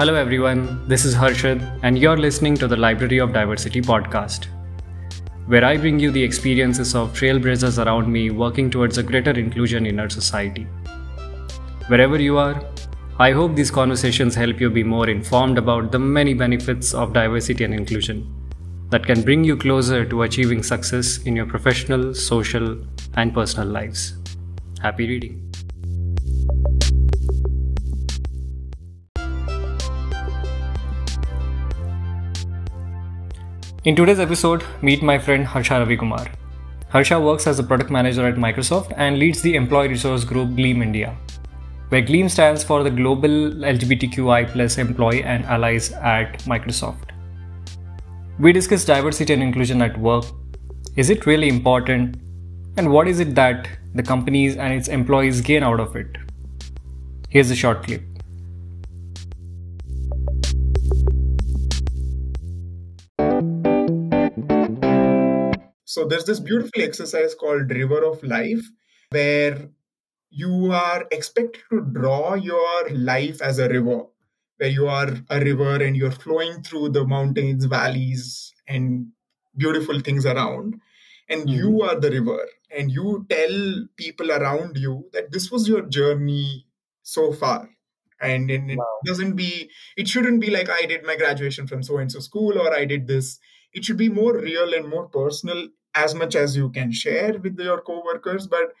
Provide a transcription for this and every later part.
Hello, everyone. This is Harshad, and you're listening to the Library of Diversity podcast, where I bring you the experiences of trailblazers around me working towards a greater inclusion in our society. Wherever you are, I hope these conversations help you be more informed about the many benefits of diversity and inclusion that can bring you closer to achieving success in your professional, social, and personal lives. Happy reading. In today's episode, meet my friend Harsha Ravikumar. Harsha works as a product manager at Microsoft and leads the employee resource group Gleam India, where Gleam stands for the Global LGBTQI employee and allies at Microsoft. We discuss diversity and inclusion at work. Is it really important? And what is it that the companies and its employees gain out of it? Here's a short clip. So there's this beautiful exercise called River of Life where you are expected to draw your life as a river, where you are a river and you're flowing through the mountains, valleys, and beautiful things around. And mm-hmm. you are the river, and you tell people around you that this was your journey so far. And, and it wow. doesn't be, it shouldn't be like I did my graduation from so and so school or I did this. It should be more real and more personal as much as you can share with your coworkers but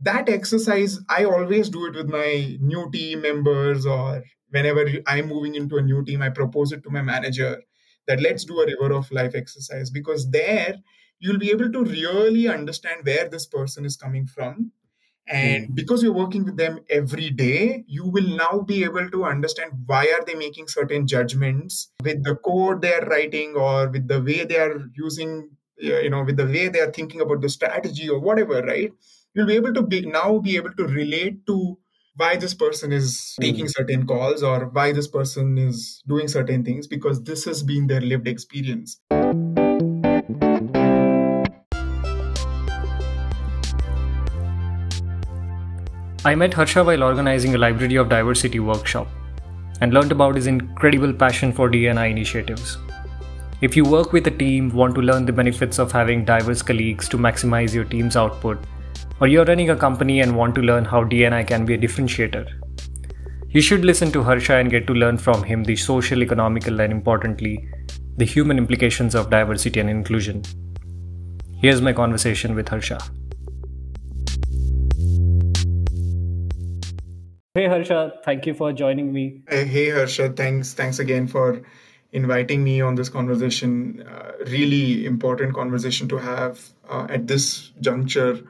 that exercise i always do it with my new team members or whenever i'm moving into a new team i propose it to my manager that let's do a river of life exercise because there you'll be able to really understand where this person is coming from and hmm. because you're working with them every day you will now be able to understand why are they making certain judgments with the code they're writing or with the way they are using you know with the way they are thinking about the strategy or whatever right you'll be able to be now be able to relate to why this person is taking mm. certain calls or why this person is doing certain things because this has been their lived experience I met Harsha while organizing a Library of Diversity workshop and learned about his incredible passion for DNI initiatives. If you work with a team, want to learn the benefits of having diverse colleagues to maximize your team's output, or you're running a company and want to learn how DNI can be a differentiator, you should listen to Harsha and get to learn from him the social, economical, and importantly, the human implications of diversity and inclusion. Here's my conversation with Harsha. Hey Harsha, thank you for joining me. Hey Harsha, thanks thanks again for inviting me on this conversation. Uh, really important conversation to have uh, at this juncture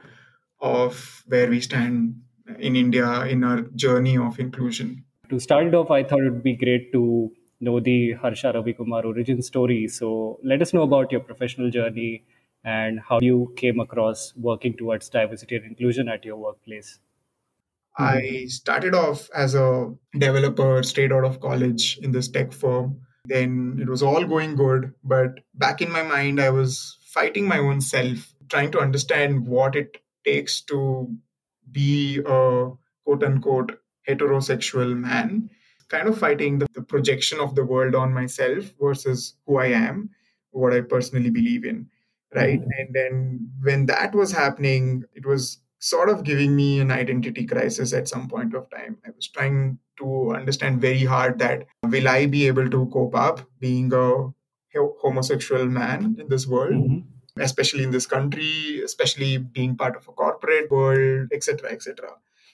of where we stand in India in our journey of inclusion. To start it off, I thought it would be great to know the Harsha Ravikumar origin story. So let us know about your professional journey and how you came across working towards diversity and inclusion at your workplace. I started off as a developer straight out of college in this tech firm then it was all going good. But back in my mind, I was fighting my own self, trying to understand what it takes to be a quote unquote heterosexual man, kind of fighting the, the projection of the world on myself versus who I am, what I personally believe in. Right. Mm-hmm. And then when that was happening, it was sort of giving me an identity crisis at some point of time. I was trying to understand very hard that will I be able to cope up being a homosexual man in this world, mm-hmm. especially in this country, especially being part of a corporate world, etc., etc.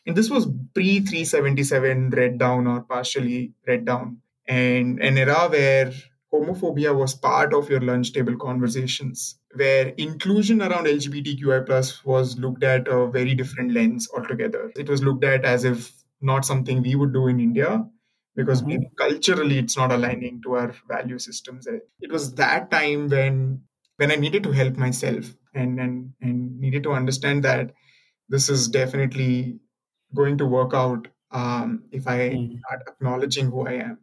And this was pre 377 read down or partially read down, and an era where homophobia was part of your lunch table conversations where inclusion around lgbtqi plus was looked at a very different lens altogether it was looked at as if not something we would do in india because mm-hmm. culturally it's not aligning to our value systems it was that time when when i needed to help myself and and, and needed to understand that this is definitely going to work out um, if i mm-hmm. start acknowledging who i am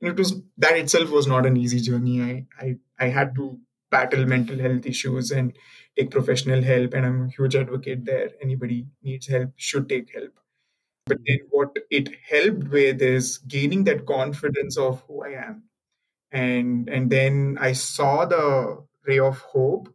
it was that itself was not an easy journey. I, I I had to battle mental health issues and take professional help, and I'm a huge advocate there. Anybody needs help should take help. But mm-hmm. then what it helped with is gaining that confidence of who I am. And and then I saw the ray of hope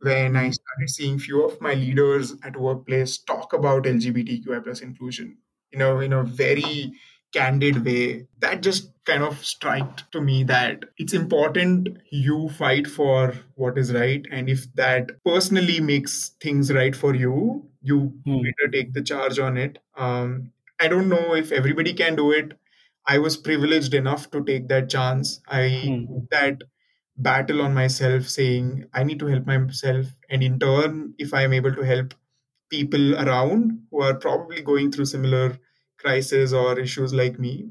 when I mm-hmm. started seeing few of my leaders at workplace talk about LGBTQI plus inclusion, you know, in a very candid way. That just kind of struck to me that it's important you fight for what is right. And if that personally makes things right for you, you Hmm. better take the charge on it. Um, I don't know if everybody can do it. I was privileged enough to take that chance. I Hmm. that battle on myself, saying I need to help myself, and in turn, if I am able to help people around who are probably going through similar crises or issues like me,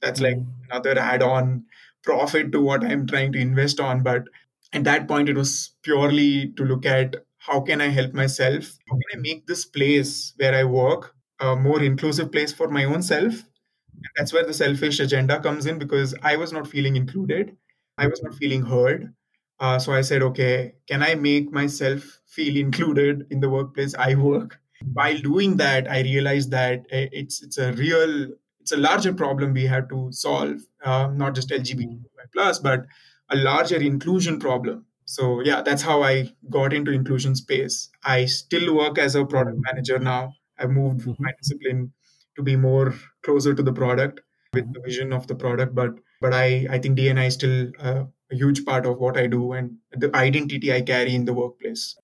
that's like Hmm. another add-on profit to what I'm trying to invest on. But at that point, it was purely to look at how can I help myself? How can I make this place where I work a more inclusive place for my own self? And that's where the selfish agenda comes in because I was not feeling included. I was not feeling heard. Uh, so I said, okay, can I make myself feel included in the workplace I work? While doing that, I realized that eh, it's it's a real, it's a larger problem we have to solve, uh, not just LGBTQI plus, but a larger inclusion problem. So yeah, that's how I got into inclusion space. I still work as a product manager now. I've moved my discipline to be more closer to the product with the vision of the product but but i i think dni is still uh, a huge part of what i do and the identity i carry in the workplace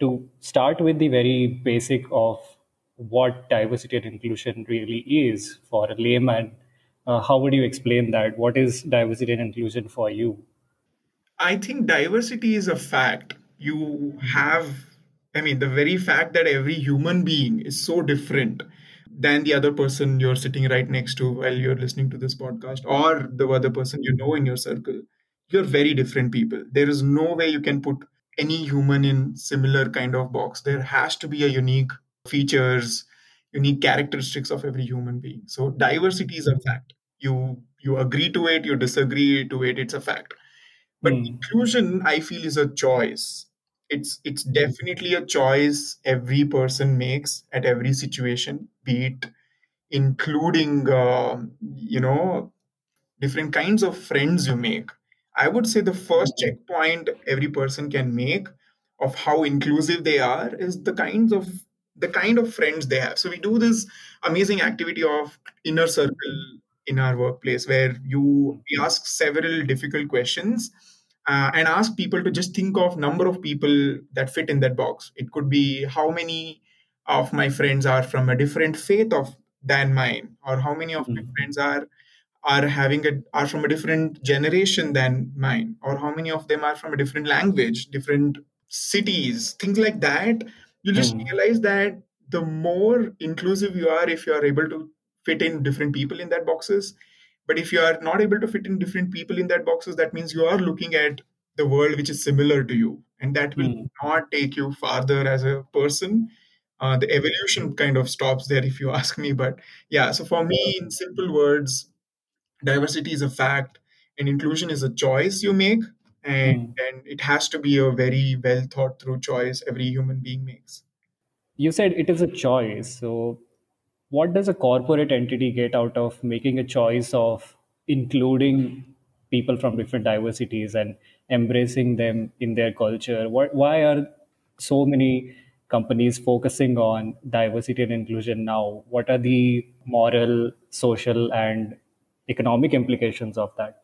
to start with the very basic of what diversity and inclusion really is for a layman, uh, how would you explain that? What is diversity and inclusion for you? i think diversity is a fact you have i mean the very fact that every human being is so different than the other person you're sitting right next to while you're listening to this podcast or the other person you know in your circle you're very different people there is no way you can put any human in similar kind of box there has to be a unique features unique characteristics of every human being so diversity is a fact you you agree to it you disagree to it it's a fact but Hmm. inclusion i feel is a choice it's it's definitely a choice every person makes at every situation be it including um, you know different kinds of friends you make. I would say the first checkpoint every person can make of how inclusive they are is the kinds of the kind of friends they have. So we do this amazing activity of inner circle in our workplace where you we ask several difficult questions uh, and ask people to just think of number of people that fit in that box. It could be how many of my friends are from a different faith of than mine, or how many of my Hmm. friends are are having a are from a different generation than mine? Or how many of them are from a different language different cities things like that? You just Hmm. realize that the more inclusive you are if you are able to fit in different people in that boxes. But if you are not able to fit in different people in that boxes that means you are looking at the world which is similar to you. And that will Hmm. not take you farther as a person. Uh, the evolution kind of stops there if you ask me. But yeah so for me in simple words diversity is a fact and inclusion is a choice you make and, Hmm. and it has to be a very well thought through choice every human being makes You said it is a choice. So, what does a corporate entity get out of making a choice of including people from different diversities and embracing them in their culture? What, why are so many companies focusing on diversity and inclusion now? What are the moral, social, and economic implications of that?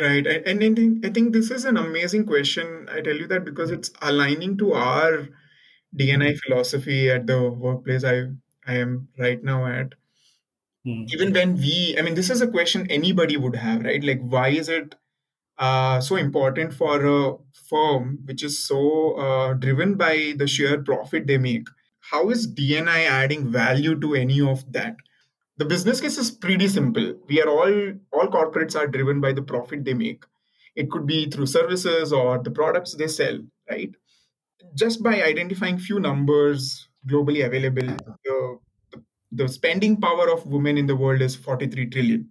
right. And, and I, think, this is an amazing question. I tell you that because it's aligning to our dni philosophy at the workplace i i am right now at. Hmm. even when we i mean this is a question anybody would have right? Like why is it uh, so important for a firm which is so uh, driven by the sheer profit they make? How is dni adding value to any of that the business case is pretty simple. We are all all corporates are driven by the profit they make. It could be through services or the products they sell right? Just by identifying few numbers globally available the, the spending power of women in the world is 43 trillion.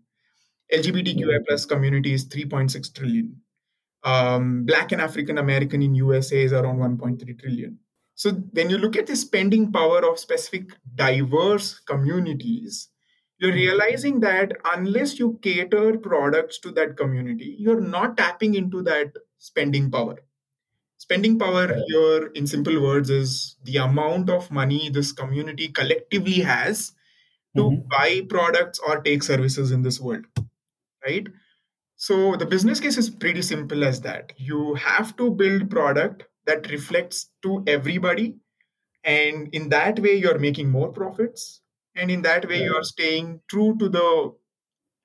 Lgbtqi plus community is 3.6 trillion. Um, black and african american in usa is around 1.3 trillion. So when you look at the spending power of specific diverse communities, you're realizing that unless you cater products to that community, you're not tapping into that spending power. Spending power here, in simple words, is the amount of money this community collectively has to Mhm. buy products or take services in this world, right? So the business case is pretty simple as that. You have to build product that reflects to everybody, and in that way, you're making more profits, and in that way, you're staying true to the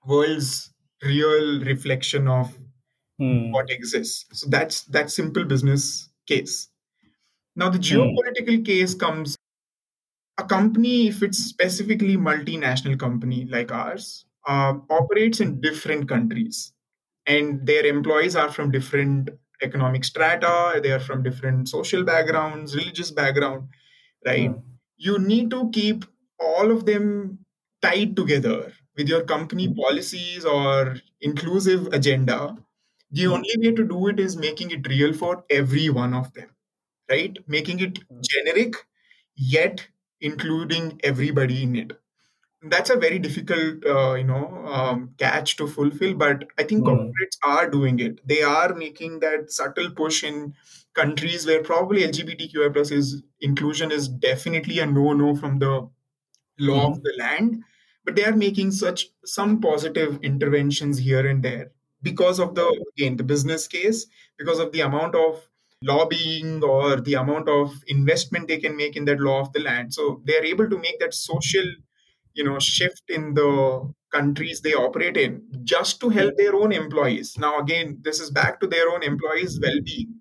world's real reflection of Hmm. what exists. So that's that simple business case. Now the Hmm. geopolitical case comes a company, if it's specifically multinational company like ours, uh, operates in different countries, and their employees are from different economic strata. They are from different social backgrounds, religious background, right? Hmm. You need to keep all of them tied together with your company policies or inclusive agenda. The Hmm. only way to do it is making it real for every one of them, right? Making it generic, yet including everybody in it. That's a very difficult, uh, you know, um, catch to fulfill. But I think Hmm. corporates are doing it. They are making that subtle push in countries where probably LGBTQI plus is inclusion is definitely a no-no from the law of Mhm. the land. But they are making such some positive interventions here and there because of the again the business case, because of the amount of lobbying or the amount of investment they can make in that law of the land. So they are able to make that social, you know, shift in the countries they operate in just to help their own employees. Now again, this is back to their own employees' well-being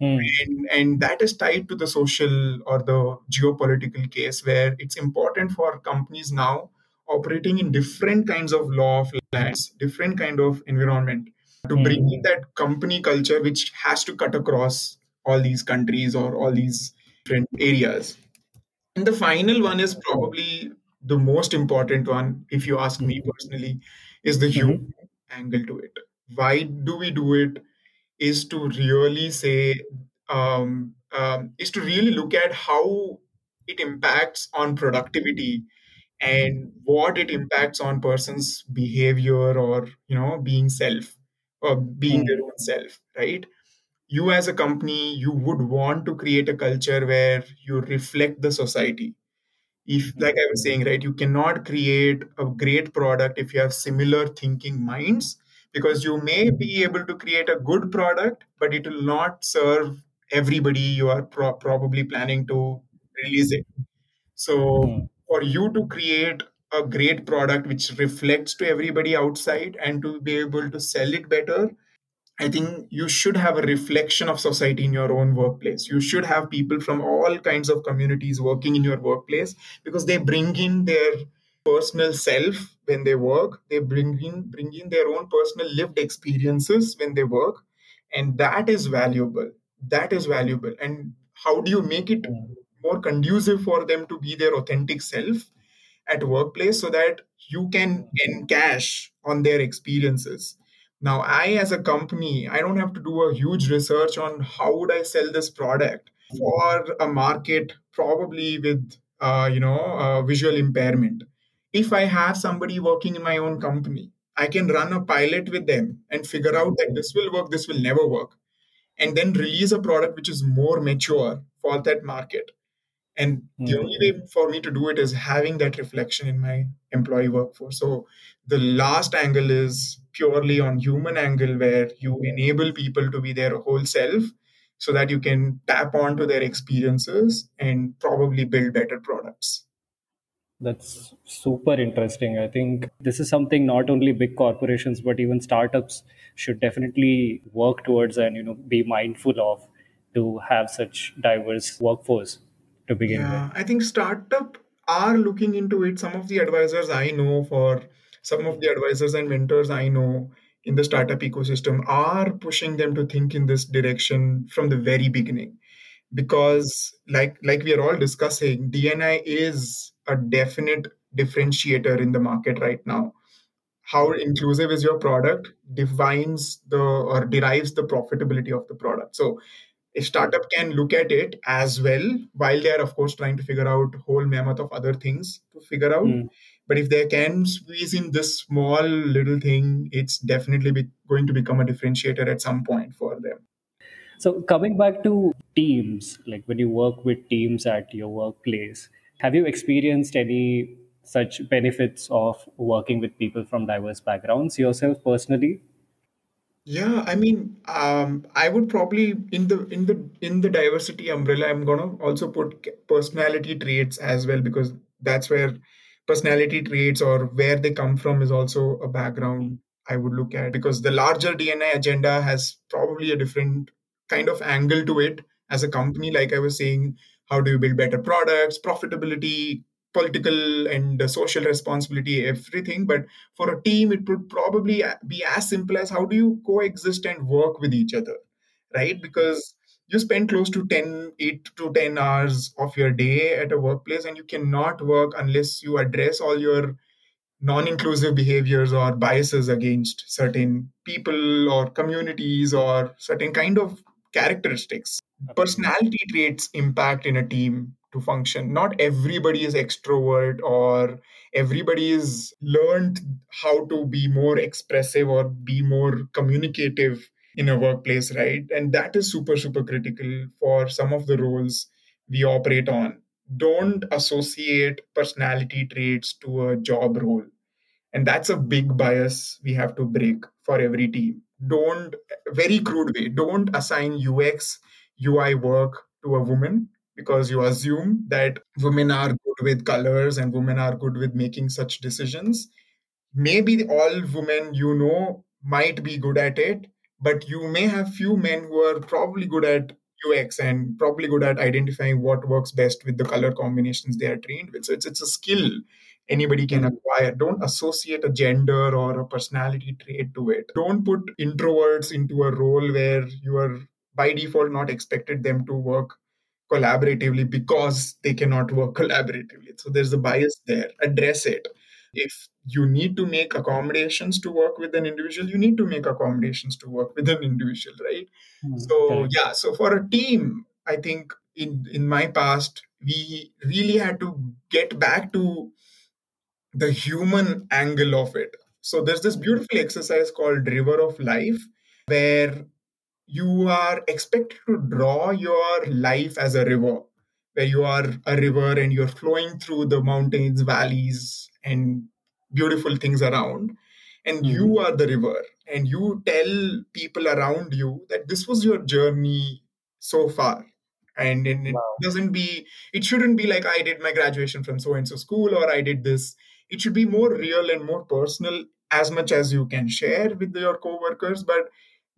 Hmm. and and that is tied to the social or the geopolitical case where it's important for companies now operating in different kinds of law of lands different kind of environment to bring Hmm. in that company culture which has to cut across all these countries or all these different areas and the final one is probably the most important one if you ask me personally is the human Mhm. angle to it why do we do it is to really say um, um, is to really look at how it impacts on productivity and what it impacts on person's behavior or you know being self or being their Hmm. own self right? You as a company you would want to create a culture where you reflect the society. If like i was saying right you cannot create a great product if you have similar thinking minds because you may be able to create a good product but it will not serve everybody you are pro- probably planning to release it so Hmm. for you to create a great product which reflects to everybody outside and to be able to sell it better I think you should have a reflection of society in your own workplace. You should have people from all kinds of communities working in your workplace because they bring in their personal self when they work. They bring in bring in their own personal lived experiences when they work, and that is valuable. That is valuable. And how do you make it more conducive for them to be their authentic self at workplace so that you can encash on their experiences now i as a company i don't have to do a huge research on how would i sell this product for a market probably with uh, you know uh, visual impairment if i have somebody working in my own company i can run a pilot with them and figure out that this will work this will never work and then release a product which is more mature for that market. And the only Hmm. way for me to do it is having that reflection in my employee workforce. So the last angle is purely on human angle where you enable people to be their whole self so that you can tap onto their experiences and probably build better products That's super interesting. I think this is something not only big corporations but even startups should definitely work towards and you know be mindful of to have such diverse workforce to begin with. I think startup are looking into it. Some of the advisors I know for some of the advisors and mentors I know in the startup ecosystem are pushing them to think in this direction from the very beginning. Because like like we are all discussing, DNI is a definite differentiator in the market right now. How inclusive is your product defines the or derives the profitability of the product. So a startup can look at it as well while they are of course trying to figure out whole mammoth of other things to figure out mm. but if they can squeeze in this small little thing it's definitely be, going to become a differentiator at some point for them so coming back to teams like when you work with teams at your workplace have you experienced any such benefits of working with people from diverse backgrounds yourself personally yeah, I mean, um, I would probably in the in the in the diversity umbrella, I'm gonna also put personality traits as well because that's where personality traits or where they come from is also a background I would look at because the larger D&I agenda has probably a different kind of angle to it as a company. Like I was saying, how do you build better products, profitability, political and social responsibility, everything. But for a team, it would probably be as simple as how do you coexist and work with each other, right? Because you spend close to 10, 8 to 10 hours of your day at a workplace, and you cannot work unless you address all your non inclusive behaviors or biases against certain people or communities or certain kind of characteristics. Personality traits impact in a team to function. Not everybody is extrovert or everybody is learned how to be more expressive or be more communicative in a workplace, right? And that is super, super critical for some of the roles we operate on. Don't associate personality traits to a job role. And that's a big bias we have to break for every team. Don't, very crude way, don't assign UX, UI work to a woman because you assume that women are good with colors and women are good with making such decisions. Maybe all women you know might be good at it, but you may have few men who are probably good at UX and probably good at identifying what works best with the color combinations they are trained with. So it's it's a skill anybody can mm-hmm. acquire. Don't associate a gender or a personality trait to it. Don't put introverts into a role where you are by default not expected them to work collaboratively because they cannot work collaboratively. So there's a bias there. Address it. If you need to make accommodations to work with an individual, you need to make accommodations to work with an individual, right? Mm, so yeah, so for a team, I think in in my past, we really had to get back to the human angle of it. So there's this beautiful exercise called River of Life, where you are expected to draw your life as a river where you are a river and you're flowing through the mountains valleys and beautiful things around and mm-hmm. you are the river and you tell people around you that this was your journey so far and, and it wow. doesn't be it shouldn't be like i did my graduation from so and so school or i did this it should be more real and more personal as much as you can share with your coworkers but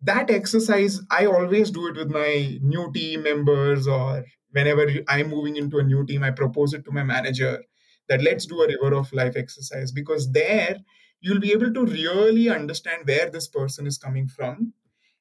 that exercise i always do it with my new team members or whenever i'm moving into a new team i propose it to my manager that let's do a river of life exercise because there you'll be able to really understand where this person is coming from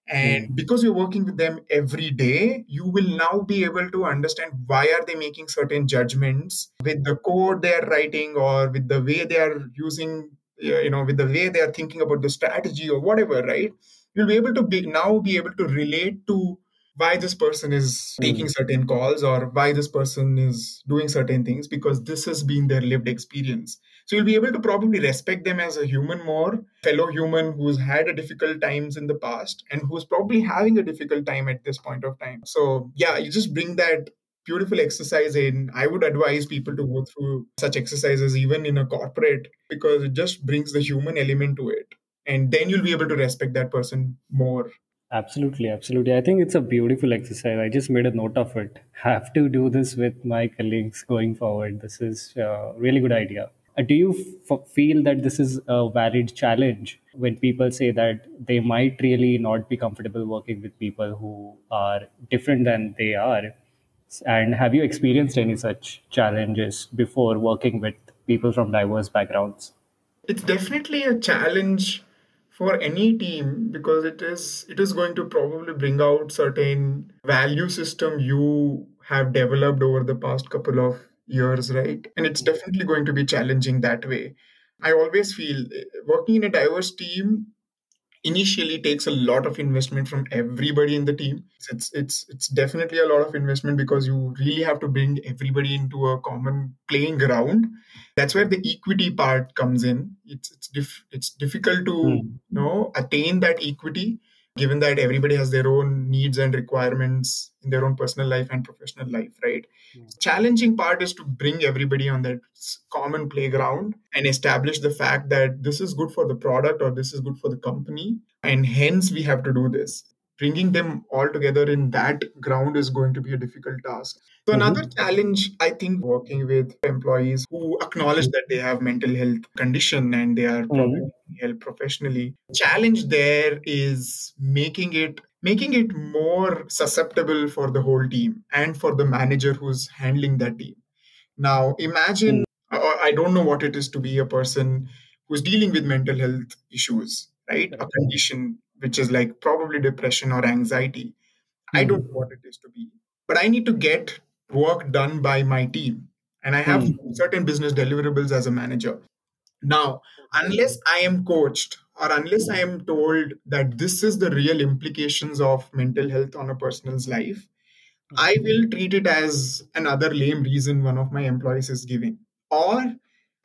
and mm. because you're working with them every day you will now be able to understand why are they making certain judgments with the code they're writing or with the way they are using you know with the way they are thinking about the strategy or whatever right you'll be able to be now be able to relate to why this person is taking mm. certain calls or why this person is doing certain things because this has been their lived experience. So you'll be able to probably respect them as a human more fellow human who's had a difficult times in the past and who's probably having a difficult time at this point of time. So yeah you just bring that beautiful exercise in. I would advise people to go through such exercises even in a corporate because it just brings the human element to it. And then you'll be able to respect that person more absolutely absolutely. I think it's a beautiful exercise. I just made a note of it. Have to do this with my colleagues going forward. This is a really good idea. Uh, do you f- feel that this is a valid challenge when people say that they might really not be comfortable working with people who are different than they are? And have you experienced any such challenges before working with people from diverse backgrounds? It's definitely a challenge for any team because it is it is going to probably bring out certain value system you have developed over the past couple of years right? And it's definitely going to be challenging that way. I always feel eh, working in a diverse team initially takes a lot of investment from everybody in the team. It's it's it's definitely a lot of investment because you really have to bring everybody into a common playing ground. That's where the equity part comes in. It's it's diff, it's difficult to mm. you know attain that equity given that everybody has their own needs and requirements in their own personal life and professional life right mm. challenging part is to bring everybody on that common playground and establish the fact that this is good for the product or this is good for the company and hence we have to do this bringing them all together in that ground is going to be a difficult task. So, mm-hmm. another challenge, I think, working with employees who acknowledge that they have mental health condition and they are mm-hmm. help professionally. Challenge there is making it making it more susceptible for the whole team and for the manager who's handling that team. Now, imagine, mm-hmm. I don't know what it is to be a person who's dealing with mental health issues, right? A condition which is like probably depression or anxiety. Mm-hmm. I don't know what it is to be, but I need to get work done by my team. And I have mm-hmm. certain business deliverables as a manager. Now, unless I am coached or unless I am told that this is the real implications of mental health on a person's life, I hmm. will treat it as another lame reason one of my employees is giving. Or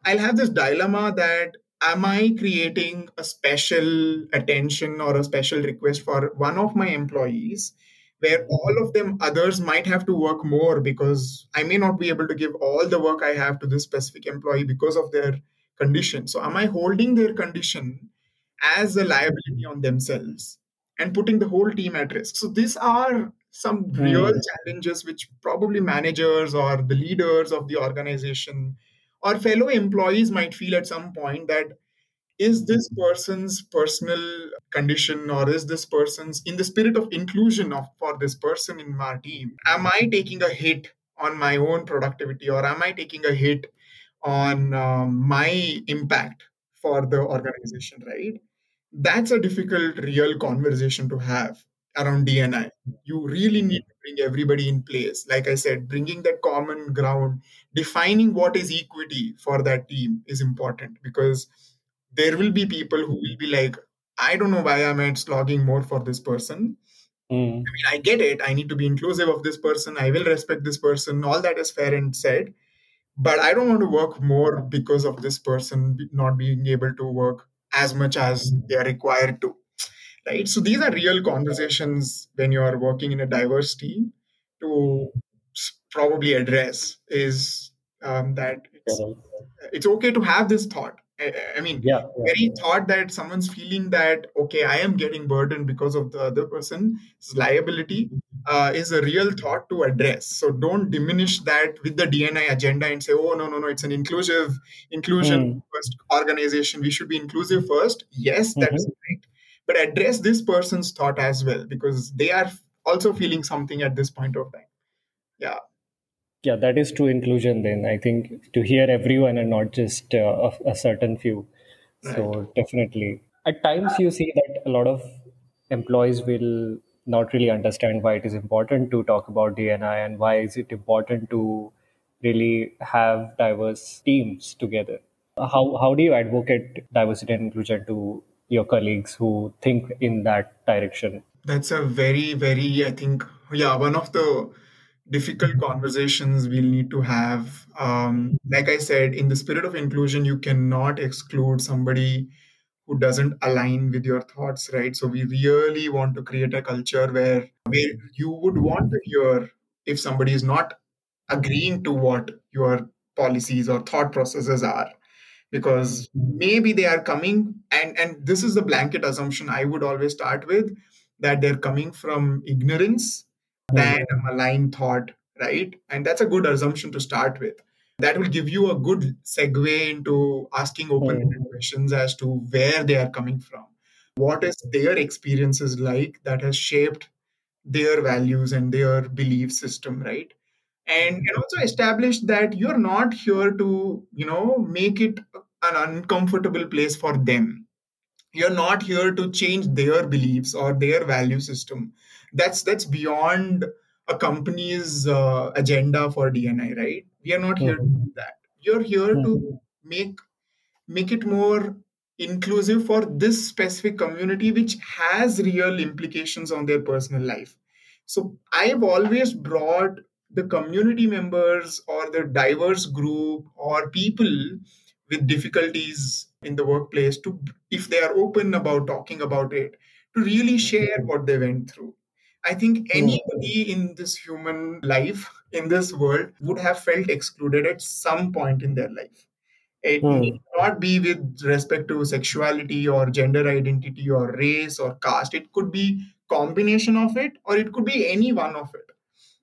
I'll have this dilemma that am I creating a special attention or a special request for one of my employees where all of them others might have to work more because I may not be able to give all the work I have to this specific employee because of their condition. So, am I holding their condition as a liability on themselves and putting the whole team at risk? So, these are some real challenges which probably managers or the leaders of the organization or fellow employees might feel at some point that is this person's personal condition or is this person's in the spirit of inclusion of for this person in my team am i taking a hit on my own productivity or am i taking a hit on um, my impact for the organization right? That's a difficult real conversation to have around dni you really need to bring everybody in place. Like i said bringing that common ground defining what is equity for that team is important because there will be people who will be like i don't know why i'm at slogging more for this person. Mm. i mean i get it. I need to be inclusive of this person. I will respect this person. All that is fair and said. But i don't want to work more because of this person not being able to work as much as they are required to right so these are real conversations when you are working in a diverse team to probably address is um, that it's, it's okay to have this thought I, mean, yeah, yeah, very thought that someone's feeling that okay, I am getting burdened because of the other person's liability uh, is a real thought to address. So don't diminish that with the DNI agenda and say, oh no, no, no, it's an inclusive inclusion mm. first organization. We should be inclusive first. Yes, that mm-hmm. is but address this person's thought as well because they are also feeling something at this point of time. Yeah. Yeah that is true inclusion then. I think to hear everyone and not just uh, a, a, certain few. Right. so definitely. At times you see that a lot of employees will not really understand why it is important to talk about dni and why is it important to really have diverse teams together. How how do you advocate diversity and inclusion to your colleagues who think in that direction? That's a very, very, I think, yeah, one of the difficult conversations we'll need to have. Um, like I said, in the spirit of inclusion, you cannot exclude somebody who doesn't align with your thoughts, right? So we really want to create a culture where, where you would want to hear if somebody is not agreeing to what your policies or thought processes are because maybe they are coming and and this is the blanket assumption i would always start with that they're coming from ignorance than a malign thought right? And that's a good assumption to start with. That will give you a good segue into asking open-ended questions as to where they are coming from. What is their experiences like that has shaped their values and their belief system right and, and also establish that you're not here to you know make it an uncomfortable place for them you're not here to change their beliefs or their value system that's that's beyond a company's uh, agenda for dni right we are not here mm-hmm. to do that you're here mm-hmm. to make make it more inclusive for this specific community, which has real implications on their personal life. So I've always brought the community members or the diverse group or people with difficulties in the workplace to if they are open about talking about it to really share what they went through. I think anybody in this human life in this world would have felt excluded at some point in their life. It Hmm. need not be with respect to sexuality or gender identity or race or caste. It could be combination of it or it could be any one of it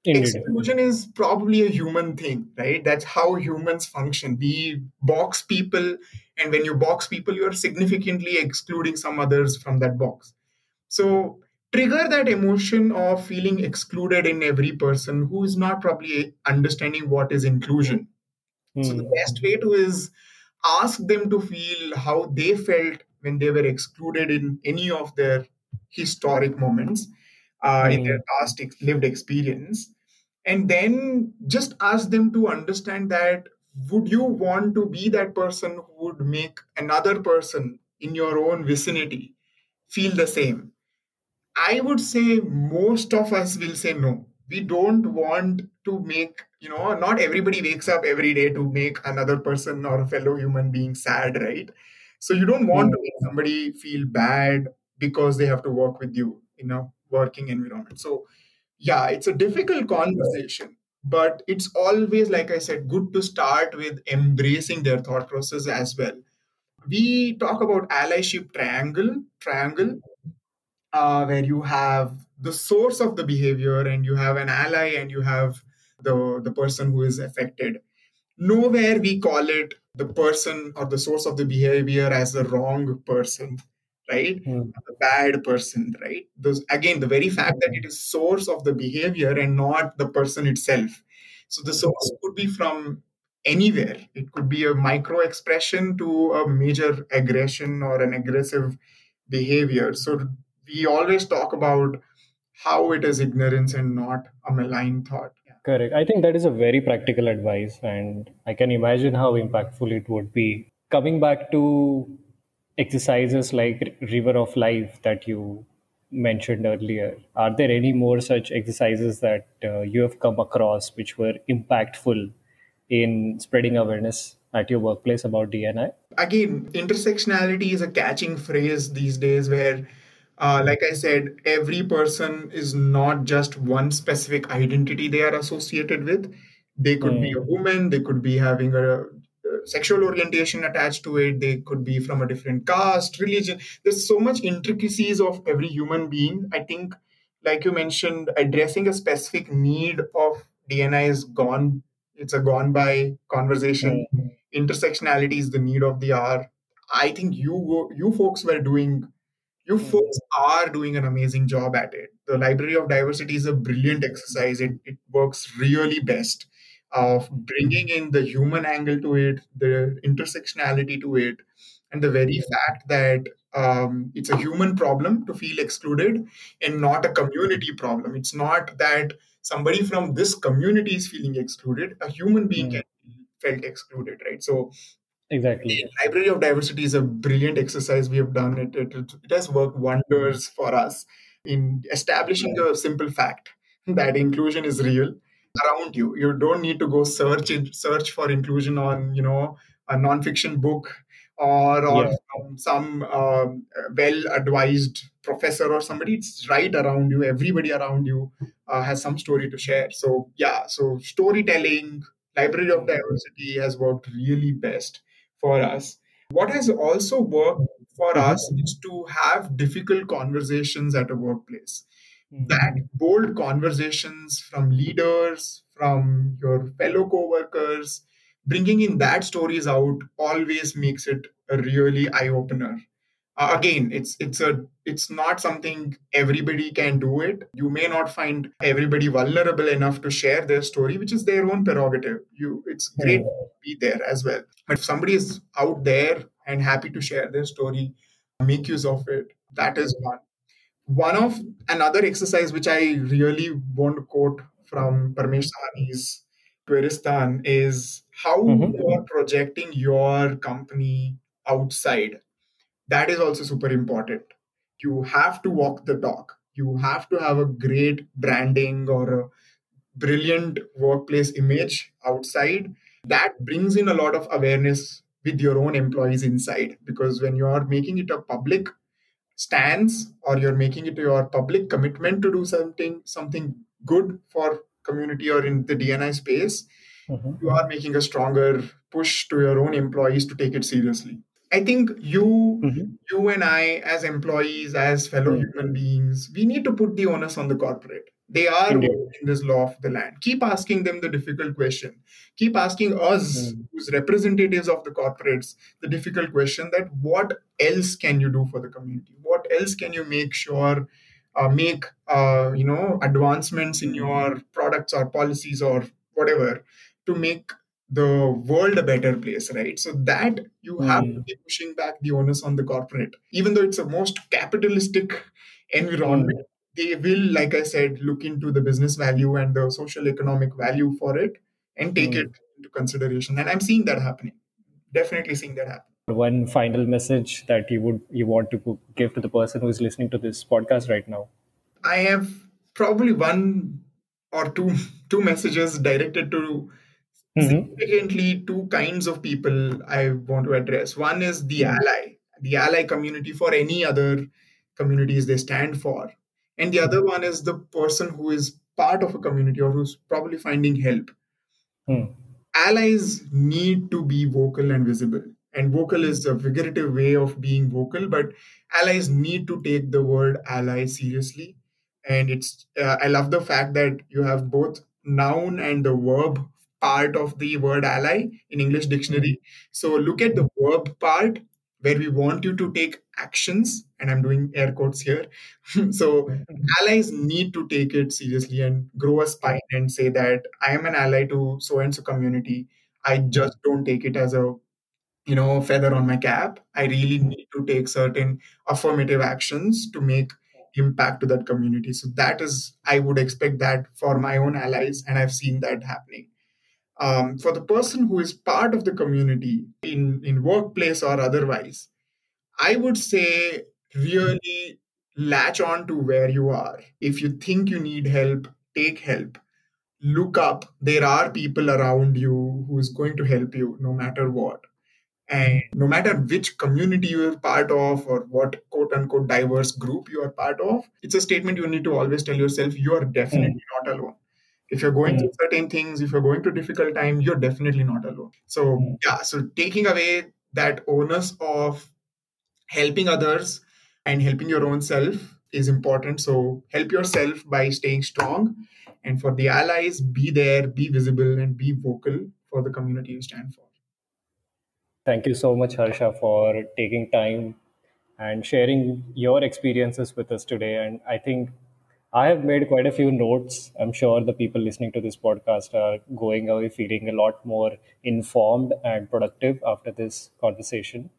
Indeed. exclusion is probably a human thing right? That's how humans function. We box people and when you box people you're significantly excluding some others from that box. So trigger that emotion of feeling excluded in every person who is not probably understanding what is inclusion. So the Hmm. best way to is ask them to feel how they felt when they were excluded in any of their historic moments uh, in their past ex- lived experience. And then just ask them to understand that would you want to be that person who would make another person in your own vicinity feel the same? I would say most of us will say no. We don't want to make, you know, not everybody wakes up every day to make another person or a fellow human being sad, right? So you don't want to make somebody feel bad because they have to work with you you a working environment. So, yeah, it's a difficult conversation, but it's always, like I said, good to start with embracing their thought process as well. We talk about allyship triangle, triangle, uh, where you have the source of the behavior and you have an ally and you have the the person who is affected nowhere we call it the person or the source of the behavior as the wrong person right? Hmm. the bad person right? Those again the very fact that it is source of the behavior and not the person itself. So the source could be from anywhere. It could be a micro expression to a major aggression or an aggressive behavior. So we always talk about how it is ignorance and not a malign thought. Correct. I think that is a very practical advice, and I can imagine how impactful it would be. Coming back to exercises like River of Life that you mentioned earlier, are there any more such exercises that uh, you have come across which were impactful in spreading awareness at your workplace about DNI? again intersectionality is a catching phrase these days where uh, like i said every person is not just one specific identity they are associated with they could be a woman they could be having a sexual orientation attached to it. They could be from a different caste religion. There's so much intricacies of every human being. I think like you mentioned addressing a specific need of dni is gone. It's a gone by conversation. Mm-hmm. Intersectionality is the need of the hour. I think you you folks were doing you mm-hmm. folks are doing an amazing job at it. The Library of Diversity is a brilliant exercise. It it works really best of bringing in the human angle to it, the intersectionality to it, and the very fact that um, it's a human problem to feel excluded and not a community problem. It's not that somebody from this community is feeling excluded. A human being can felt excluded, right? So Exactly. Library of Diversity is a brilliant exercise we have done. It, it, it has worked wonders for us in establishing a simple fact that inclusion is real around you. You don't need to go search it, search for inclusion on you know a nonfiction book or or Yeah. from some um, well advised professor or somebody. It's right around you. Everybody around you uh, has some story to share. So yeah, so storytelling, Library of Diversity has worked really best for us. What has also worked for us is to have difficult conversations at a workplace. That bold conversations from leaders, from your fellow co-workers bringing in that stories out always makes it a really eye opener. Uh, again, it's it's a it's not something everybody can do it. You may not find everybody vulnerable enough to share their story, which is their own prerogative. You, it's great to be there as well. But if somebody is out there and happy to share their story, make use of it. That is one. One of another exercise which I really want to quote from Parmesh Shahani's Queeristan is how Mhm. you are projecting your company outside. That is also super important. You have to walk the talk. You have to have a great branding or a brilliant workplace image outside. That brings in a lot of awareness with your own employees inside because when you are making it a public stance or you're making it your public commitment to do something something good for community or in the dni space mm-hmm. you are making a stronger push to your own employees to take it seriously I think you, mm-hmm. you and I, as employees, as fellow mm-hmm. human beings, we need to put the onus on the corporate. They are in this law of the land. Keep asking them the difficult question. Keep asking us, mm-hmm. who's representatives of the corporates, the difficult question that what else can you do for the community? What else can you make sure uh, make uh, you know advancements in your products or policies or whatever to make the world a better place, right? So that you mm. have to be pushing back the onus on the corporate. Even though it's a most capitalistic environment, mm. They will, like I said, look into the business value and the social economic value for it and take mm. it into consideration. And I'm seeing that happening. Definitely seeing that happen. One final message that you would you want to give to the person who is listening to this podcast right now. I have probably one or two two messages directed to mm-hmm. significantly two kinds of people I want to address. One is the mm-hmm. ally, the ally community for any other communities they stand for. And the other one is the person who is part of a community or who's probably finding help. Mm. Allies need to be vocal and visible. And vocal is a figurative way of being vocal, but allies need to take the word ally seriously. And it's uh, I love the fact that you have both noun and the verb part of the word ally in English dictionary. So look at the verb part where we want you to take actions, and I'm doing air quotes here. so allies need to take it seriously and grow a spine and say that I am an ally to so and so community. I just don't take it as a you know feather on my cap. I really mm-hmm. need to take certain affirmative actions to make impact to that community. So that is I would expect that for my own allies, and I've seen that happening um, for the person who is part of the community in, in workplace or otherwise, I would say really latch on to where you are. If you think you need help, take help. Look up. There are people around you who is going to help you no matter what. And no matter which community you are part of or what quote unquote diverse group you are part of, it's a statement you need to always tell yourself you are definitely mm. not alone if you're going mm. through certain things if you're going through difficult time you're definitely not alone. So mm. yeah so taking away that onus of helping others and helping your own self is important. So help yourself by staying strong. And for the allies be there be visible and be vocal for the community you stand for. Thank you so much harsha for taking time and sharing your experiences with us today. And i think I have made quite a few notes. I'm sure the people listening to this podcast are going away feeling a lot more informed and productive after this conversation.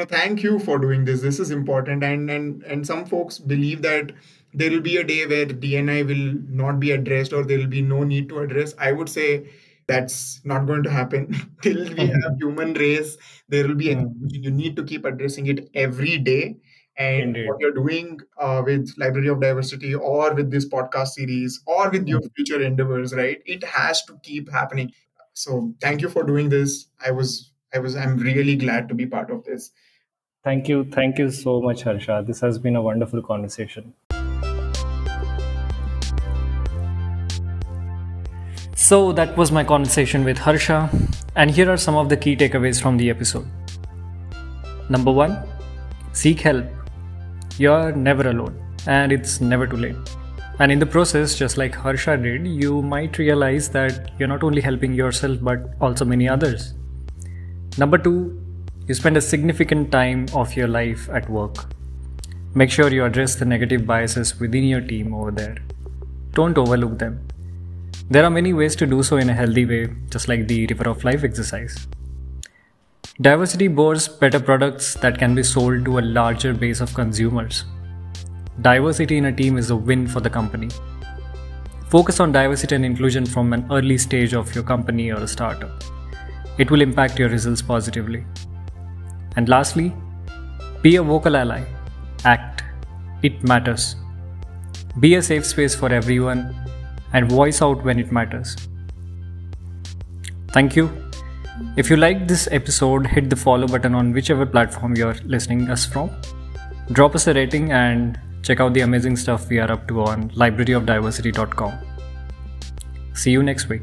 thank you for doing this. This is important, and and and some folks believe that there will be a day where DNI will not be addressed or there will be no need to address. I would say that's not going to happen till we have human race. There will be a, hmm. you need to keep addressing it every day and Indeed. what you're doing uh, with library of diversity or with this podcast series or with your future endeavors right? It has to keep happening. So thank you for doing this. I was i was i'm really glad to be part of this. Thank you. Thank you so much harsha. This has been a wonderful conversation. So that was my conversation with harsha. And here are some of the key takeaways from the episode. Number 1 seek help you're never alone, and it's never too late. And in the process, just like Harsha did, you might realize that you're not only helping yourself but also many others. Number two, you spend a significant time of your life at work. Make sure you address the negative biases within your team over there. Don't overlook them. There are many ways to do so in a healthy way, just like the River of Life exercise. Diversity boards better products that can be sold to a larger base of consumers. Diversity in a team is a win for the company. Focus on diversity and inclusion from an early stage of your company or a startup. It will impact your results positively. And lastly, Be a vocal ally. Act. It matters. Be a safe space for everyone and voice out when it matters. Thank you. If you liked this episode, hit the follow button on whichever platform you're listening us from. Drop us a rating and check out the amazing stuff we are up to on libraryofdiversity.com. See you next week.